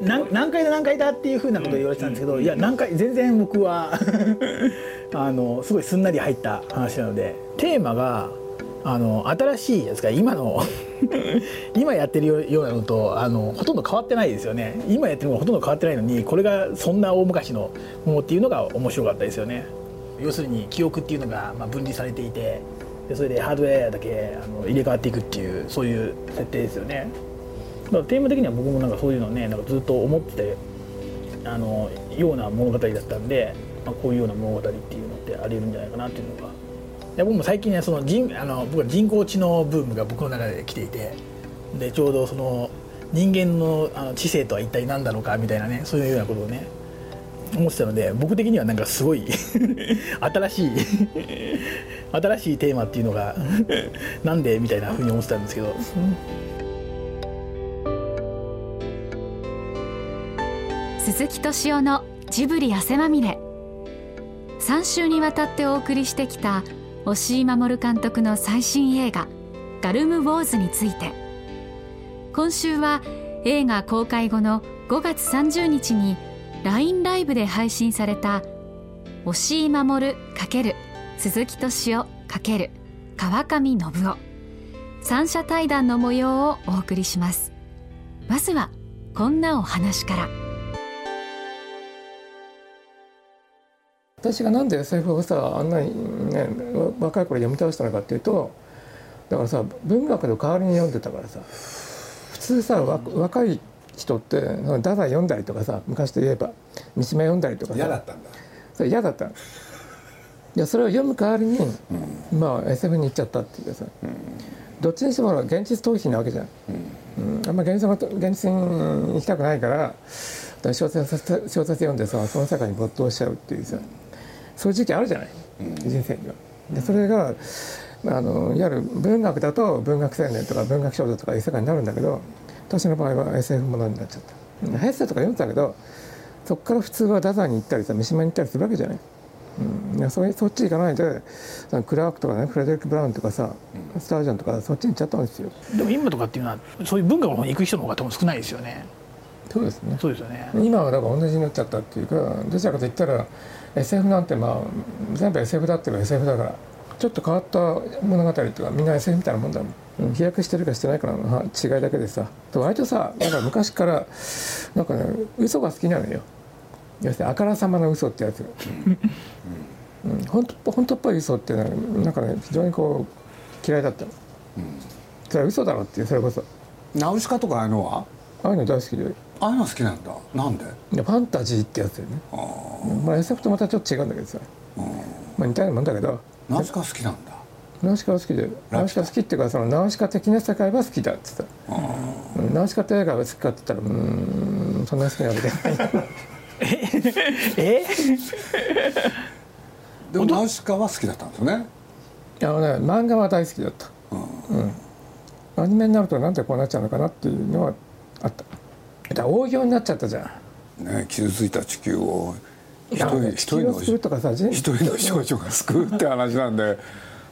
何何回だ何回だっていうふうなことを言われてたんですけどいや何回全然僕は あのすごいすんなり入った話なのでテーマがあの新しいやつが今の 今やってるようなのとあのほとんど変わってないですよね。今やってるのがほとんど変わってないのにこれがそんな大昔のものっていうのが面白かったですよね。要するに記憶っていうのがまあ分離されていてでそれでハードウェアだけあの入れ替わっていくっていうそういう設定ですよね。だからテーマ的には僕もなんかそういうのねなんかずっと思っててあのような物語だったんで、まあ、こういうような物語っていうのってあり得るんじゃないかなっていうのがで僕も最近ねその人あの僕は人工知能ブームが僕の中で来ていてでちょうどその人間のあの知性とは一体何だろうかみたいなねそういうようなことをね思ってたので僕的にはなんかすごい 新しい新しいテーマっていうのがなんでみたいなふうに思ってたんですけど。鈴木敏夫のジブリ汗まみれ。3週にわたってお送りしてきた押井守監督の最新映画「ガルム・ウォーズ」について。今週は映画公開後の5月30日に LINE ライブで配信された押井守×鈴木敏夫×川上信夫。三者対談の模様をお送りします。まずはこんなお話から。私がなんで SF をさあんなにね若い頃読み倒したのかっていうとだからさ文学の代わりに読んでたからさ普通さ若い人って太宰読んだりとかさ昔といえば三島読んだりとかさ嫌だったんだ。それ嫌だった。いやそれを読む代わりに、うん、まあ SF に行っちゃったっていうかさ、うん、どっちにしても現実逃避なわけじゃん、うん、あんま現実現実に行きたくないから小説小説読んでさその世界に没頭しちゃうっていうさ、そういう時期あるじゃない、人生には。でそれがあのいわゆる文学だと文学青年とか文学少女とかいう世界になるんだけど私の場合は SF ものになっちゃった。ヘッセとか読んでたけどそこから普通は太宰に行ったりさ三島に行ったりするわけじゃない、うん、そそっち行かないでクラークとかねフレデリック・ブラウンとかさスタージャンとかそっちに行っちゃったんですよ。でも今とかっていうのはそういう文学の方に行く人の方が多分少ないですよね。そうですね。そうですよね。今はだから同じになっちゃったっていうかどちらかといったら SF なんてまあ全部 SF だっていうか SF だからちょっと変わった物語とかみんな SF みたいなもんだ。もん飛躍してるかしてないかの違いだけでさ。割とさだから昔からなんかね嘘が好きなのよ。要するにあからさまな嘘ってやつ。うん、本当本当っぽい嘘っていうのはなんかね非常にこう嫌いだったの、うん、それは嘘だろっていうそれこそ。ナウシカとかああいうのは？ああいうの大好きで。ああいうの好きなんだ。なんで？ファンタジーってやつだよねまあ SF とまたちょっと違うんだけどさ。まあ似たようなもんだけど。ナウシカ好きなんだ。ナウシカは好きで。ナウシカ好きっていうかそのナウシカ的な世界は好きだって言った。ナウシカって映画が好きかって言ったらうんそんな好きなわけじゃない。え？でもナウシカは好きだったんですね。あのね漫画は大好きだった、うん、アニメになるとなんでこうなっちゃうのかなっていうのはあった。だ大行になっちゃったじゃん。ね傷ついた地球を一人一人の一人の少女が救うって話なんで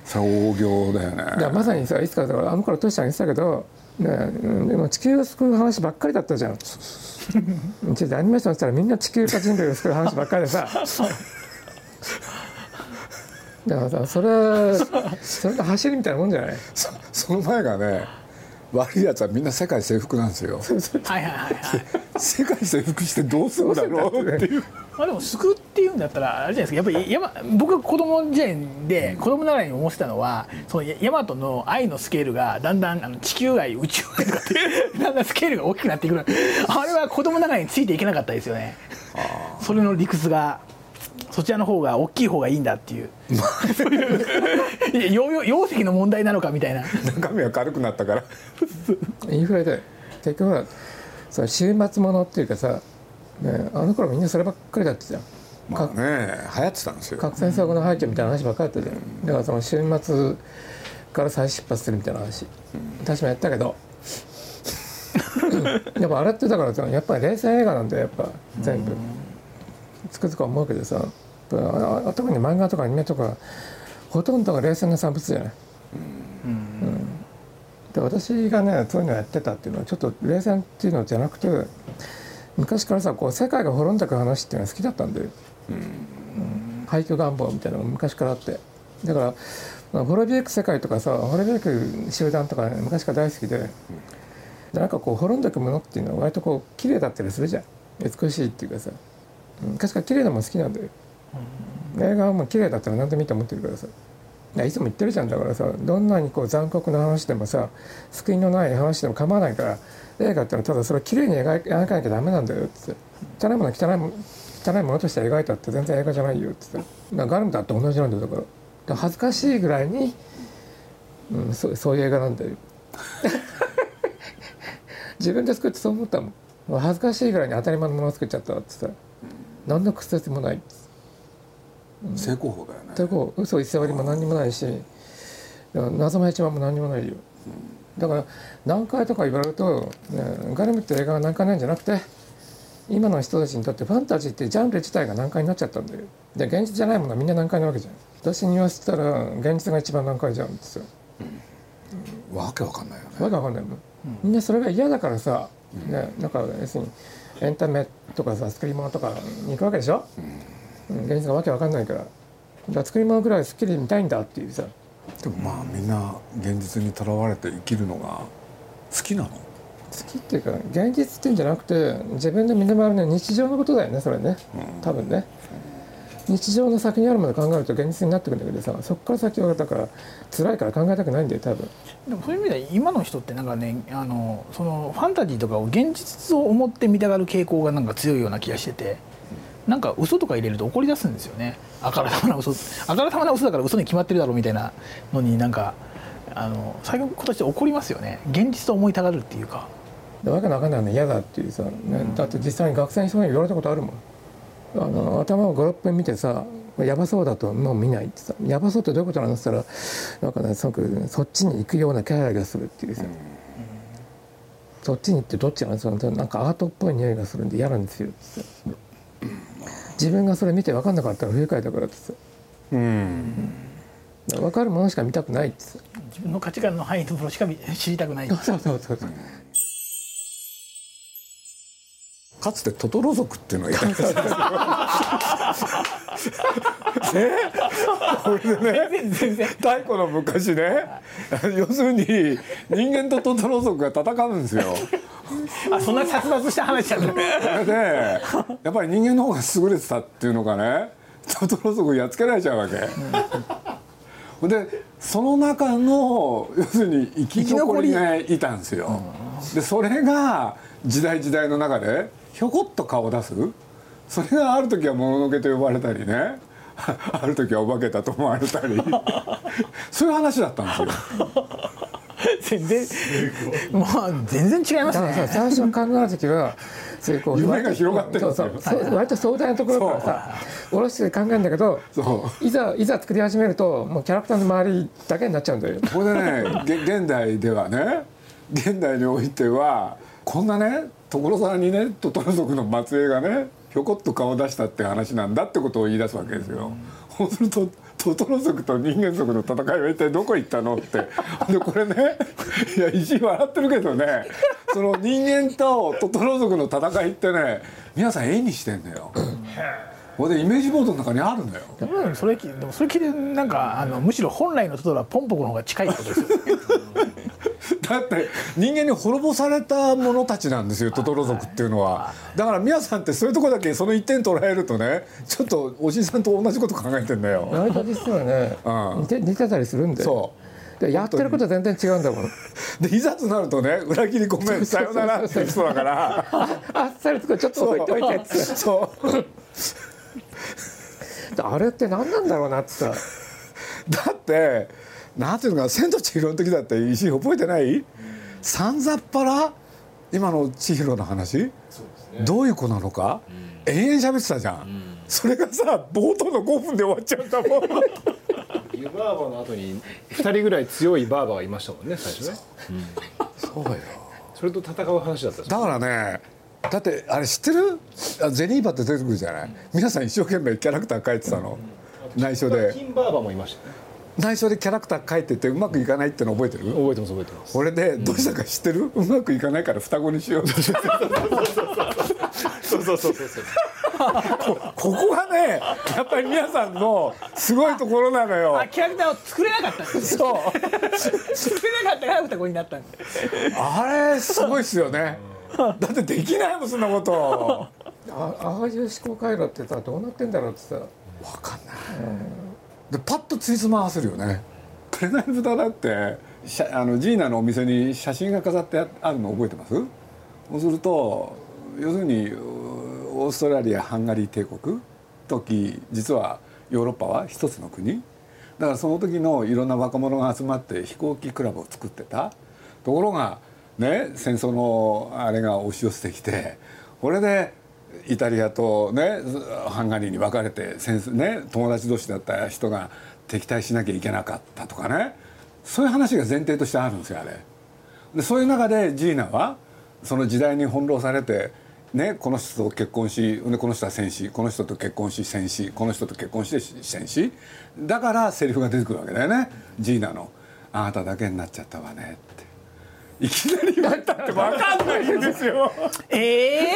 さ大行だよね。いやまさにさいつかあの頃トシちゃん言ってたけど、ね、でも地球を救う話ばっかりだったじゃん。ちょっとアニメーションしたらみんな地球か人類を救う話ばっかりでさ。だからさそれそれと走りみたいなもんじゃない？そその前がね悪いやつはみんな世界征服なんですよ。はいはいはいはい。世界征服してどうするんだろうっていう。まあでも救うっていうんだったらあれじゃないですか。やっぱり山僕が子供時代で子供ながらに思ってたのはそのヤマトの愛のスケールがだんだんあの地球外宇宙外とかって だんだんスケールが大きくなっていくあれは子供ながらについていけなかったですよね。それの理屈がそちらの方が大きい方がいいんだっていう。容容積の問題なのかみたいな。中身は軽くなったから。インフレで結局はその週末ものっていうかさ、ね、あの頃みんなそればっかりだったじゃん。まあね流行ってたんですよ。核戦争後の廃墟みたいな話ばっかりだったじゃん、うん、だからその週末から再出発するみたいな話、うん、私もやったけど。やっぱあれってだからやっぱり冷戦映画なんだよやっぱ全部、つくづく思うけどさ。特に漫画とかアニメとかほとんどが冷戦の産物じゃない。うん、で私がねそういうのやってたっていうのはちょっと冷戦っていうのじゃなくて昔からさこう世界が滅んでく話っていうのは好きだったんだよ、廃墟願望みたいなのが昔からあって。だからまあ滅びゆく世界とかさ滅びゆく集団とか、ね、昔から大好きで。でなんかこう滅んでくものっていうのは割とこう綺麗だったりするじゃん。美しいっていうかさ。うん。昔から綺麗なもん好きなんだよ。映画はもう綺麗だったら何でもいいと思ってるからさいつも言ってるじゃん。だからさどんなにこう残酷な話でもさ救いのない話でも構わないから映画ってのはただそれを綺麗に描かなきゃダメなんだよって。汚いもの汚いも汚いものとして描いたって全然映画じゃないよって。言ってガルムだって同じなんだよだから。恥ずかしいぐらいに、うん、そうそういう映画なんだよ。自分で作ってそう思ったもん。恥ずかしいぐらいに当たり前のものを作っちゃったって言ったら何の屈折もないって。成功法だよね。でこう嘘偽りも何にもないし謎も一番も何にもないよ。だから何回とか言われると、ね、ガルムって映画が難解なんじゃなくて今の人たちにとってファンタジーってジャンル自体が難解になっちゃったんだよ。で現実じゃないものはみんな難解なわけじゃん。私に言わせたら現実が一番難解じゃんですよわけわかんないよね。わけわかんないもん、みんなそれが嫌だからさ、ね、なんか要するにエンタメとかさ作り物とかに行くわけでしょ、うん現実がわけわかんないから。だから作り物ぐらいすっきり見たいんだっていうさ。でもまあみんな現実にとらわれて生きるのが好きなの？好きっていうか現実っていうんじゃなくて自分の身の回りの日常のことだよねそれね。多分ね。日常の先にあるものを考えると現実になってくるんだけどさそこから先はだから辛いから考えたくないんだよ多分。でもそういう意味では今の人ってなんかねあのそのファンタジーとかを現実を思って見たがる傾向がなんか強いような気がしててなんか嘘とか入れると怒り出すんですよね。あからさまな嘘。あからさまな嘘だから嘘に決まってるだろうみたいな。のになんかあの最後として怒りますよね。現実と思いたがるっていうか。でわけのわかんないの嫌だっていうさ、ねだって実際に学生にそういうの言われたことあるもん。あの頭を56分見てさやばそうだともう見ないってさ。やばそうってどういうことなのって言ったらなんかねすごくそっちに行くような気配がするっていうさ、そっちに行ってどっちなのなんかアートっぽい匂いがするんで嫌なんですよってさ自分がそれ見て分かんなかったら不愉快だからってさ。うん。分かるものしか見たくないってさ。自分の価値観の範囲のものしか見知りたくない。そうそうそうそう。かつてトトロ族っていうのがいた。んですよね。これでね太古の昔ね。要するに人間とトトロ族が戦うんですよあそんな殺伐した話じゃなでやっぱり人間の方が優れてたっていうのがねトトロ族やっつけられちゃうわけ。でその中の要するに生き残りがいたんですよ。でそれが時代時代の中でひょこっと顔を出すそれがある時はもののけと呼ばれたりね ある時はお化けだと思われたり。そういう話だったんですよ。全然もう全然違いますだからさね最初考える時はそういうこう夢が広がってるんそうですよ。そうそう。割と壮大なところからさ下ろして考えるんだけどそいざいざ作り始めるともうキャラクターの周りだけになっちゃうんだよ。これでねげ現代ではね現代においてはこんなね所沢にねトトロ族の末裔がねひょこっと顔を出したって話なんだってことを言い出すわけですよ。そうするとトトロ族と人間族の戦いは一体どこ行ったのってでこれねいや石井笑ってるけどねその人間とトトロ族の戦いってね皆さん絵にしてんだよ。これでイメージボードの中にあるんだよ。うんそれきでもそれ聞いてなんかあのむしろ本来のトトロはポンポコの方が近いってことですよだって人間に滅ぼされた者たちなんですよトトロ族っていうのは。だから皆さんってそういうとこだけその一点捉えるとねちょっとおじいさんと同じこと考えてんだよ。割と実はね。うん。似て似てたりするんだよそでやってることは全然違うんだもん。う でいざとなるとね裏切りごめんさよならって人だから。あっさりとかちょっと置いといてって。そう。であれって何なんだろうなってさ。だってなんていうのかな千と千尋の時だって石井覚えてない？さんざっぱら今の千尋の話？どういう子なのか、延々喋ってたじゃん、それがさ冒頭の5分で終わっちゃうんだもん。湯バーバの後に2人ぐらい強いバーバがいましたもんね最初ね。そうよ。それと戦う話だっただからねだってあれ知ってる？あゼニーバって出てくるじゃない、皆さん一生懸命キャラクター描いてたの、内緒で。金バーバもいましたね内緒でキャラクター描いててうまくいかないっての覚えてる？覚えてます覚えてます。これでどうしたか知ってる、うまくいかないから双子にしよう。そうそうそうそうそうここがねやっぱり皆さんのすごいところなのよあキャラクターを作れなかったんですよそう作れなかったから双子になったんですあれすごいっすよねだってできないもんそんなことあああいう思考回路ってさどうなってんだろうってさわかんない、でパッとついつま合わせるよね。プレナイ豚だって。あのジーナのお店に写真が飾ってあるの覚えてます？そうすると要するにオーストラリアハンガリー帝国？時実はヨーロッパは一つの国。だからその時のいろんな若者が集まって飛行機クラブを作ってた。ところがね戦争のあれが押し寄せてきてこれでイタリアとねハンガリーに分かれて戦争ね友達同士だった人が敵対しなきゃいけなかったとかね。そういう話が前提としてあるんですよあれ。でそういう中でジーナはその時代に翻弄されて、ね、この人と結婚しこの人は戦死この人と結婚し戦死この人と結婚して戦死。だからセリフが出てくるわけだよねジーナの「あなただけになっちゃったわね」って。いきなり言われたって分かんないんですよ。え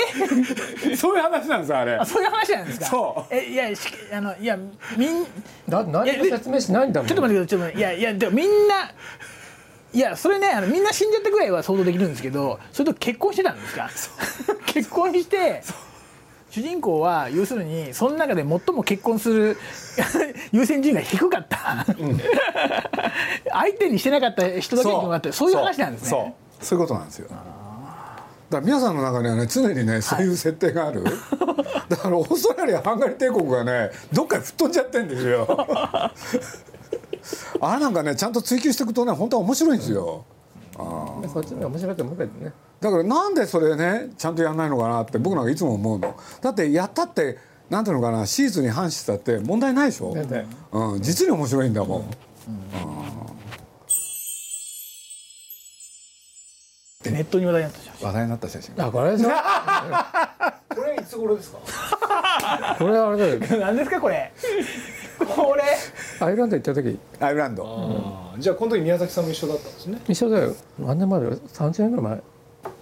えそういう話なんですよあれ。あそういう話なんですか？そう。えいやしあのいやみんだ何も説明しないんだもん。ちょっと待ってくださいちょっと待って。いやいやでもみんないやそれねあのみんな死んじゃったぐらいは想像できるんですけどそれと結婚してたんですか？結婚して主人公は要するにその中で最も結婚する 優先順位が低かった、相手にしてなかった人だけになってそう。いう話なんですね。そう。そういうことなんですよ。だから皆さんの中にはね常にねそういう設定がある、だからオーストラリアハンガリー帝国がねどっかに吹っ飛んじゃってんですよ。あれなんかねちゃんと追求していくとね本当は面白いんですよ。そっちの面白いと思うけどねだからなんでそれねちゃんとやんないのかなって僕なんかいつも思うの。だってやったってなんていうのかなシーズンに反してたって問題ないでしょ、全然。うん、実に面白いんだもん、ネットに話題になったじゃん話題になった写真。あこれでしょ これいつ頃ですか？これあれだよ。何ですかこれ？これ？アイルランド行った時。アイルランド。あー。じゃあこの時宮崎さんも一緒だったんですね。一緒だよ。何年前だよ？30年ぐらい前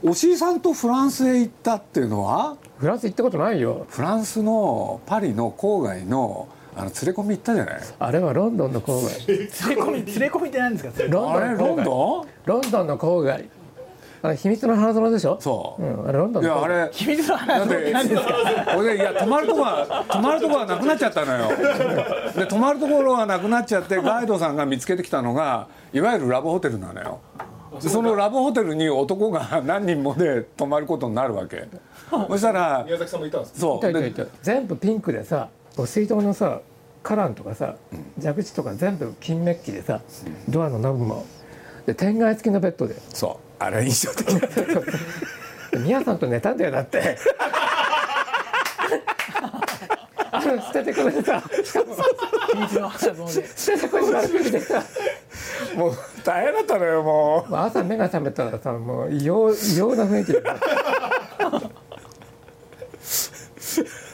おしいさんとフランスへ行ったっていうのは？フランス行ったことないよ。フランスのパリの郊外のあの連れ込み行ったじゃない。あれはロンドンの郊外。連れ込み連れ込みって何ですか？ロンあれロンドン？の郊外ドンロンドンの郊外。あれ秘密の花園でしょ？そう、ん、あれロンドンいやあれ秘密のだ話って何ですか？俺いや泊まるとこが泊まるとこがなくなっちゃったのよ。で泊まるところがなくなっちゃってガイドさんが見つけてきたのがいわゆるラブホテルなのよ。でそのラブホテルに男が 何人もで泊まることになるわけ。そしたら宮崎さんもいたんですそいうたいたいでた全部ピンクでさ水筒のさ花壇とかさ蛇口とか全部金メッキでさドアのノブも。で天蓋付きのベッドで。そう。あれ印象的。だったで宮さんと寝たんだよだって。あの捨ててくれてさ。捨ててくれてさ。もう大変だったのよもう。朝目が覚めたらさもう異様異様な雰囲気で。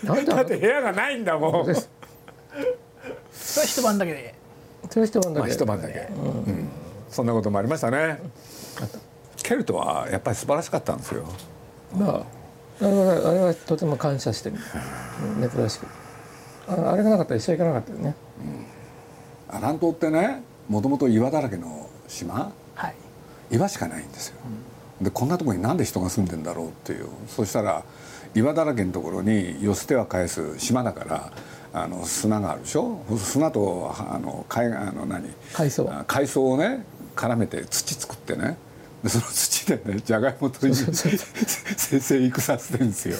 なんだだって部屋がないんだもん。それは一晩だけで。そういう人なんだまあ一晩だけ、うん、そんなこともありましたね。ケルトはやっぱり素晴らしかったんですよ。まああれはあれはとても感謝してる、うん、珍しく。ああれがなかったら一緒行かなかったよね。アラン島ってねもともと岩だらけの島？はい。岩しかないんですよ、でこんなところになんで人が住んでんだろうっていう。そしたら岩だらけのところに寄せては返す島だからあの砂があるでしょ？砂とあの海岸あの何？海藻。あ海藻をね絡めて土作ってね。でその土でねじゃがいもと生成育させてるんですよ。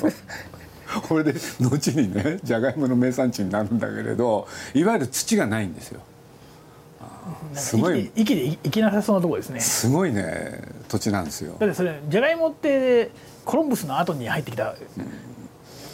これで後にねじゃがいもの名産地になるんだけれどいわゆる土がないんですよ。すごい。息生きなさそうなとこですね。すごいね。土地なんですよ。だってそれじゃがいもってコロンブスの後に入ってきた。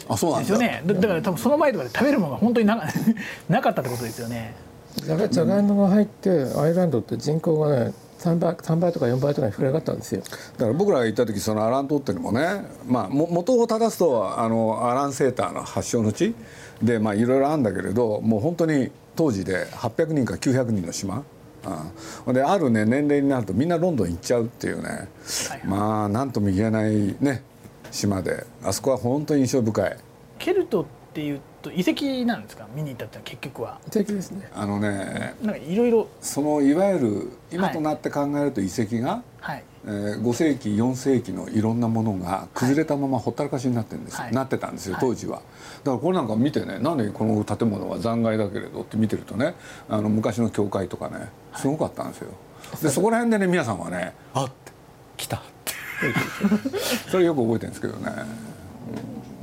あそうなんだ。ですよね。だだから多分その前とかで食べるものが本当になか なかったってことですよね。じゃがじゃがいもが入ってアイルランドって人口がね3倍 ,3 倍とか4倍とかに膨れ上がったんですよ。だから僕らが行った時そのアラン島っていうのもね、まあ、も元を正すとあのアランセーターの発祥の地。でまあいろいろあるんだけれどもう本当に当時で800人か900人の島、うん、であるね年齢になるとみんなロンドン行っちゃうっていうね、まあなんとも言えないね島で。あそこは本当に印象深い。ケルトっていうと遺跡なんですか？見に行ったって結局は。素敵ですね。あのねなんかいろいろ。そのいわゆる今となって考えると遺跡が、はい。えー5世紀4世紀のいろんなものが崩れたままほったらかしになってるんです。よ、はい。なってたんですよはい。当時は、だからこれなんか見てねなんでこの建物は残骸だけれどって見てるとねあの昔の教会とかねすごかったんですよ、でそこら辺でね皆さんはね「あっ!」て来たって。それよく覚えてるんですけどね。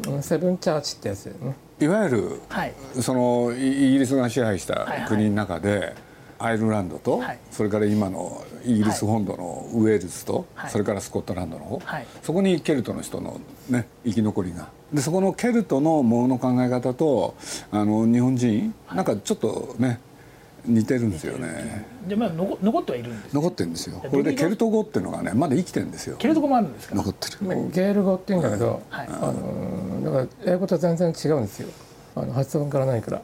うん。セブンチャーチってやつだよねいわゆるはい。そのイイギリスが支配したはいはい。国の中で、アイルランドと、はい。それから今のイギリス本土のウェールズと、はい。それからスコットランドの方、はい。そこにケルトの人の、ね、生き残りが。でそこのケルトのものの考え方とあの日本人なんかちょっとね似てるんですよね。でまあ残残ってはいるんです残ってるんですよ。やこれでケルト語っていうのがねまだ生きてるんですよ。ケルト語もあるんですか残ってる。まあゲール語って言うんだけど、はい。あのだから英語と全然違うんですよ。あの発音からないから。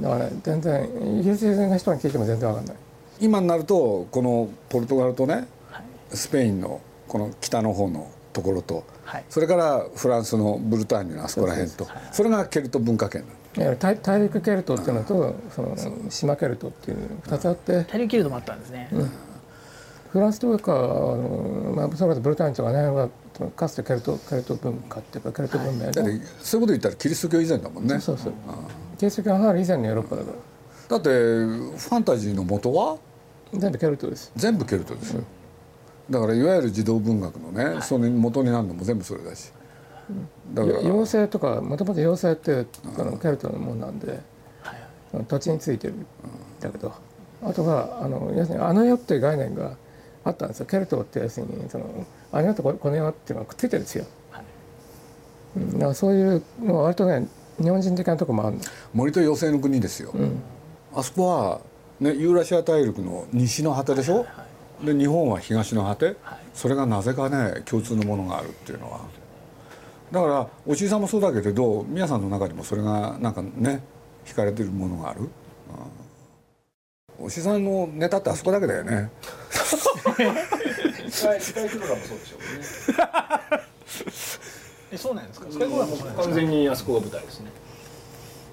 だから、ね、全然イギリスの人に聞いても全然わかんない。今になるとこのポルトガルとねスペインのこの北の方のところと、はい。それからフランスのブルターニュのあそこら辺とそれがケルト文化圏。なのいや大大陸ケルトっていうのとその島ケルトっていう2つあって。大陸ケルトもあったんですね、フランスとかあの、まあ、それこそブルターニュとかねはかつてケルトケルト文化っていうかケルト文明で、だってそういうこと言ったらキリスト教以前だもんね。そうそうキリスト教が入る以前のヨーロッパだから。だってファンタジーの元は？全部ケルトです。全部ケルトですよ、だからいわゆる児童文学のね、その元になるのも全部それだし、妖精とかもともと妖精ってあのケルトのもんなんで、その土地についてるんだけど、あとはあの要するにあの世っていう概念があったんですよ。ケルトって要するにそのあの世とここの世っていうのがくっついてるんですよ、うん。だからそういうのは割とね日本人的なとこもあるの。森と妖精の国ですよ、あそこは、ね、ユーラシア大陸の西の果てでしょ、で日本は東の果て、それがなぜかね共通のものがあるっていうのはだからおじいさんもそうだけれど皆さんの中にもそれがなんかね惹かれてるものがある、うん、おじいさんのネタってあそこだけだよね。スカイスカイクロラもそうでしょうねえそうなんですか？スカイコラもそうなんですか？完全にあそこが舞台ですね。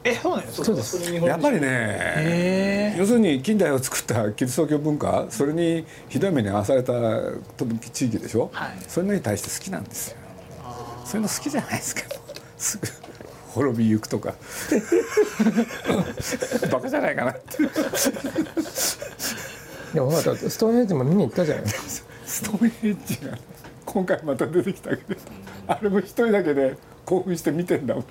えそうなんですか？そうです。すやっぱりねへ要するに近代を作ったキリスト教文化それにひどい目に遭わされた地域でしょ、はい。そういうのに対して好きなんですよそういうの好きじゃないですかすぐ滅びゆくとか。バカじゃないかなって。でもほらだってストーンヘッジも見に行ったじゃない。ストーンヘッジが今回また出てきたけどあれも一人だけで 興奮して見てんだもん。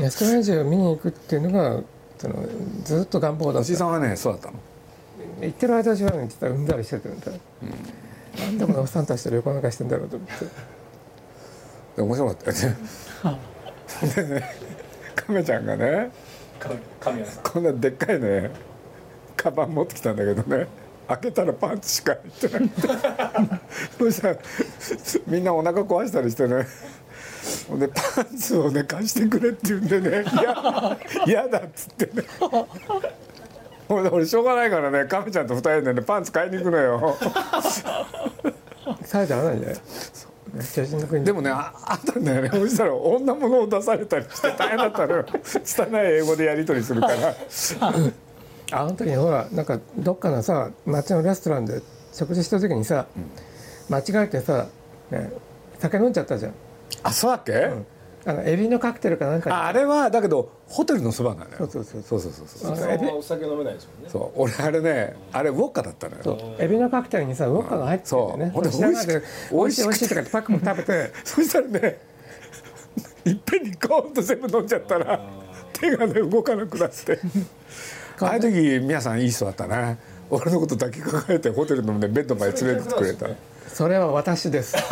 いやストーンヘッジを見に行くっていうのがそのずっと願望だった。おじいさんはねそうだったの。行ってる間中はね実はうんざりしてたん。だ、なんでこのおっさんたちと旅行なんかしてんだろうと思ってで面白かったよね。でね亀ちゃんがね。こんなでっかいねカバン持ってきたんだけどね。開けたらパンツしか入ってなくて。そしたらみんなお腹壊したりしてね。でパンツをね貸してくれって言うんでね「いや嫌だ」っつってね。ほんで俺しょうがないからね亀ちゃんと二人でねパンツ買いに行くのよ。されたらないんじゃないでもねああったんだよねそしたら女物を出されたりして大変だったのよ。拙い英語でやり取りするから。あの時にほらなんかどっかのさ街のレストランで食事した時にさ、間違えてさ、ね、酒飲んじゃったじゃん。あそうだっけ、あのエビのカクテルかなんかに。ああれはだけどホテルのそばなのよ。そうそうそうそう。そうそうそうあさんはお酒飲めないですもんね。そう。俺あれねあれウォッカだったのそう。よエビのカクテルにさウォッカが入っててね、そう。ほんで知らないで美味しい美味しく美味しいとかってパックも食べて。そしたらねいっぺんにゴーンと全部飲んじゃったら手がね動かなくなって。ああいう時皆さんいい人だったね俺のこと抱きかかえてホテルの、ね、ベッドまで連れてってくれた。それは私です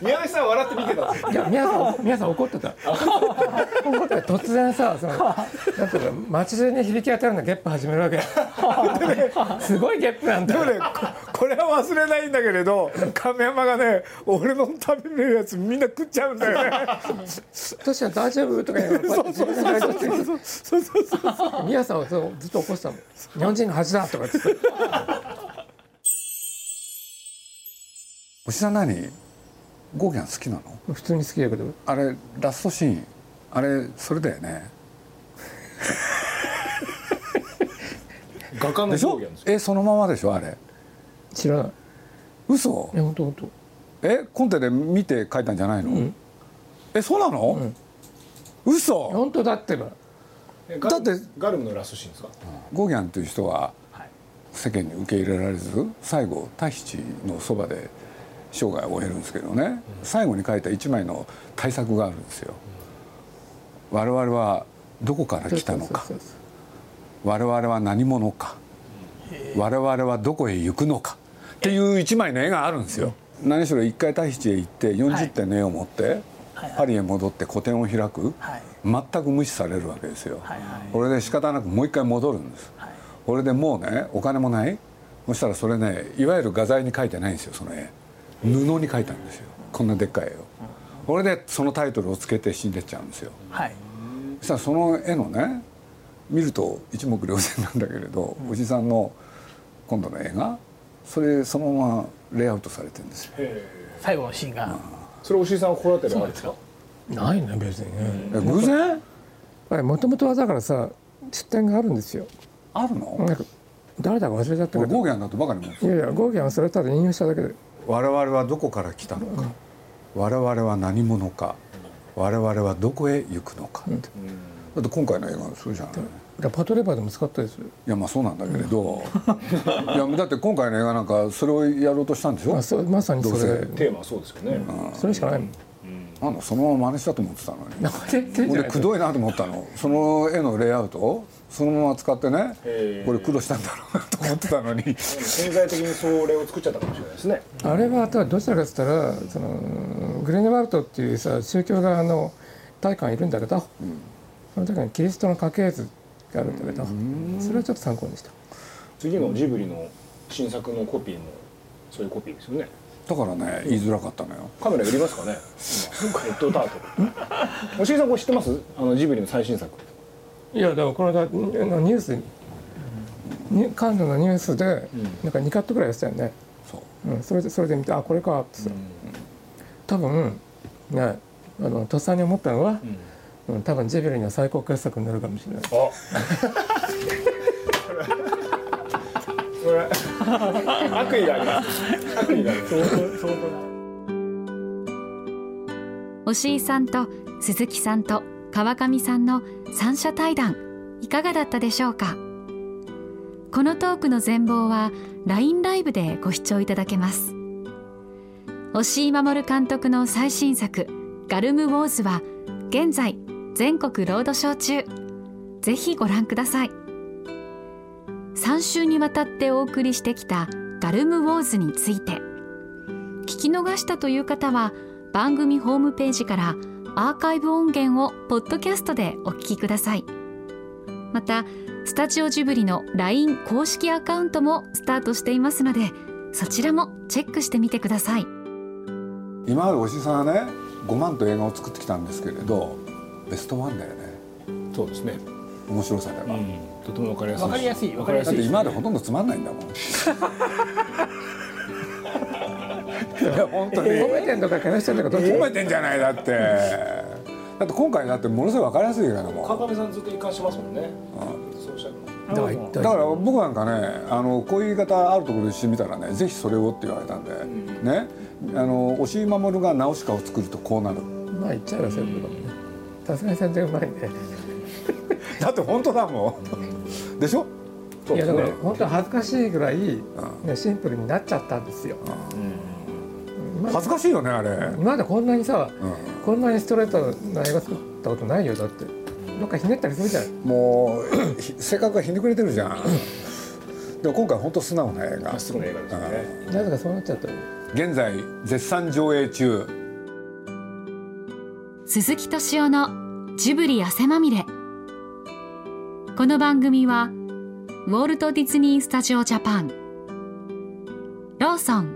宮根さん笑って見てた。んですよいや皆さん皆さん怒ってた。怒ってた。突然さそのなんていうか街中に響き渡るようなゲップ始めるわけ。すごいゲップなんだ。よでもねここれは忘れないんだけれど亀山がね俺の食べるやつみんな食っちゃうんだよね。トシは大丈夫？とか言うやって自分で大丈夫って言うそうそうそう宮さんはそうずっと怒ってたもん日本人の恥だとか言っておしさん何ゴーギャン好きなの？普通に好きだけど。あれラストシーン。あれそれだよね。画家のでしょ？えそのままでしょ？あれ。知らない。嘘？いや本当本当えコンテで見て書いたんじゃないの、ん。えそうなの、嘘。本当だってば。だってガルムのラストシーンですか？ゴーギャンという人は世間に受け入れられず最後タヒチのそばで生涯を終えるんですけどね、最後に書いた一枚の大作があるんですよ。我々はどこから来たのか。我々は何者か。我々はどこへ行くのか。っていう一枚の絵があるんですよ。何しろ一回タヒチへ行って40点の絵を持ってパリへ戻って個展を開く、はい。全く無視されるわけですよ。これで仕方なくもう一回戻るんです。はい。これでもうねお金もない。そしたらそれねいわゆる画材に描いてないんですよその絵布に描いたんですよ。こんなでっかい絵を。これでそのタイトルをつけて死んでっちゃうんですよ。はい。そしたらその絵のね見ると一目瞭然なんだけれど、おじさんの今度の絵がそれそのままレイアウトされてるんですよ。最後のシーンが。それ押井さんは心当たりあるんですか？ないね別にね。え偶然？もともとはだからさ出典があるんですよ。あるの？なんか誰だか忘れちゃったけど。俺ゴーギャンだとばかりいやいやゴーギャンはそれただ引用しただけで我々はどこから来たのか、我々は何者か。我々はどこへ行くのか。って、だって今回の映画そうじゃないパトレーバーでも使ったですよいやまあそうなんだけれど、いやだって今回の映画なんかそれをやろうとしたんでしょ？あそうまさにそどうせ。れテーマはそうですよね、それしかないもん。あのそのまま真似したと思ってたのに。俺くどいなと思ったの。その絵のレイアウト？をそのまま使ってねこれ苦労したんだろうなと思ってたのに。潜在的にそれを作っちゃったかもしれないですね。あれはただどちらかっつったらそのグレネワルトっていうさ宗教側の大官いるんだけど、その時にキリストの家系図があるんだけど、それをちょっと参考にした。次のジブリの新作のコピーもそういうコピーですよね。だからね言いづらかったのよ。カメラ売りますかね。今レッドタートル。押井さんこれ知ってます？あのジブリの最新作いやだからこの間あのニュースにカンヌのニュースでなんか2カットぐらいやってたよね、そう。うん、それでそれで見てあこれかってさ、多分ねあのとっさに思ったのは、うん、多分ジブリの最高傑作になるかもしれない。これ。悪意があります。悪意があります。押井さんと鈴木さんと川上さんの三者対談いかがだったでしょうか？このトークの全貌は LINE ライブでご視聴いただけます。押井守監督の最新作「ガルム・ウォーズ」は現在全国ロードショー中。ぜひご覧ください。3週にわたってお送りしてきた「ガルム・ウォーズ」について。聞き逃したという方は番組ホームページからアーカイブ音源をポッドキャストでお聞きください。またスタジオジブリの LINE 公式アカウントもスタートしていますのでそちらもチェックしてみてください。今までおしさんはね5万と映画を作ってきたんですけれどベストワンだよね。そうですね、面白さでは、とてもわかりやすいわかりやすいわかりやだってすい今までほとんどつまんないんだもん。い や 本当に。褒めてんのかけなしてんのかどっち褒めてんじゃないだって。だって今回だってものすごい分かりやすい映画だも。ん川上さんずっと一貫してますもんね、そうだから。だから僕なんかねあのこういう言い方あるところでしてみたらねぜひそれをって言われたんで、ね。あの押井守がナウシカを作るとこうなる。まあ言っちゃえばそういうことだもん。ねさすがに宣伝うまいね。だって本当だもん。でしょ？いやだから本当は恥ずかしいぐらい、ね、シンプルになっちゃったんですよ、今恥ずかしいよねあれ、今までこんなにさ、うん。こんなにストレートな映画作ったことないよだって。どっかひねったりするじゃん。もうひ性格がひねくれてるじゃん。でも今回本当素直な映画。まっすぐな映画ですよねなぜかそうなっちゃったよ。現在絶賛上映中。鈴木敏夫のジブリ汗まみれ。この番組はウォルト・ディズニー・スタジオ・ジャパン。ローソン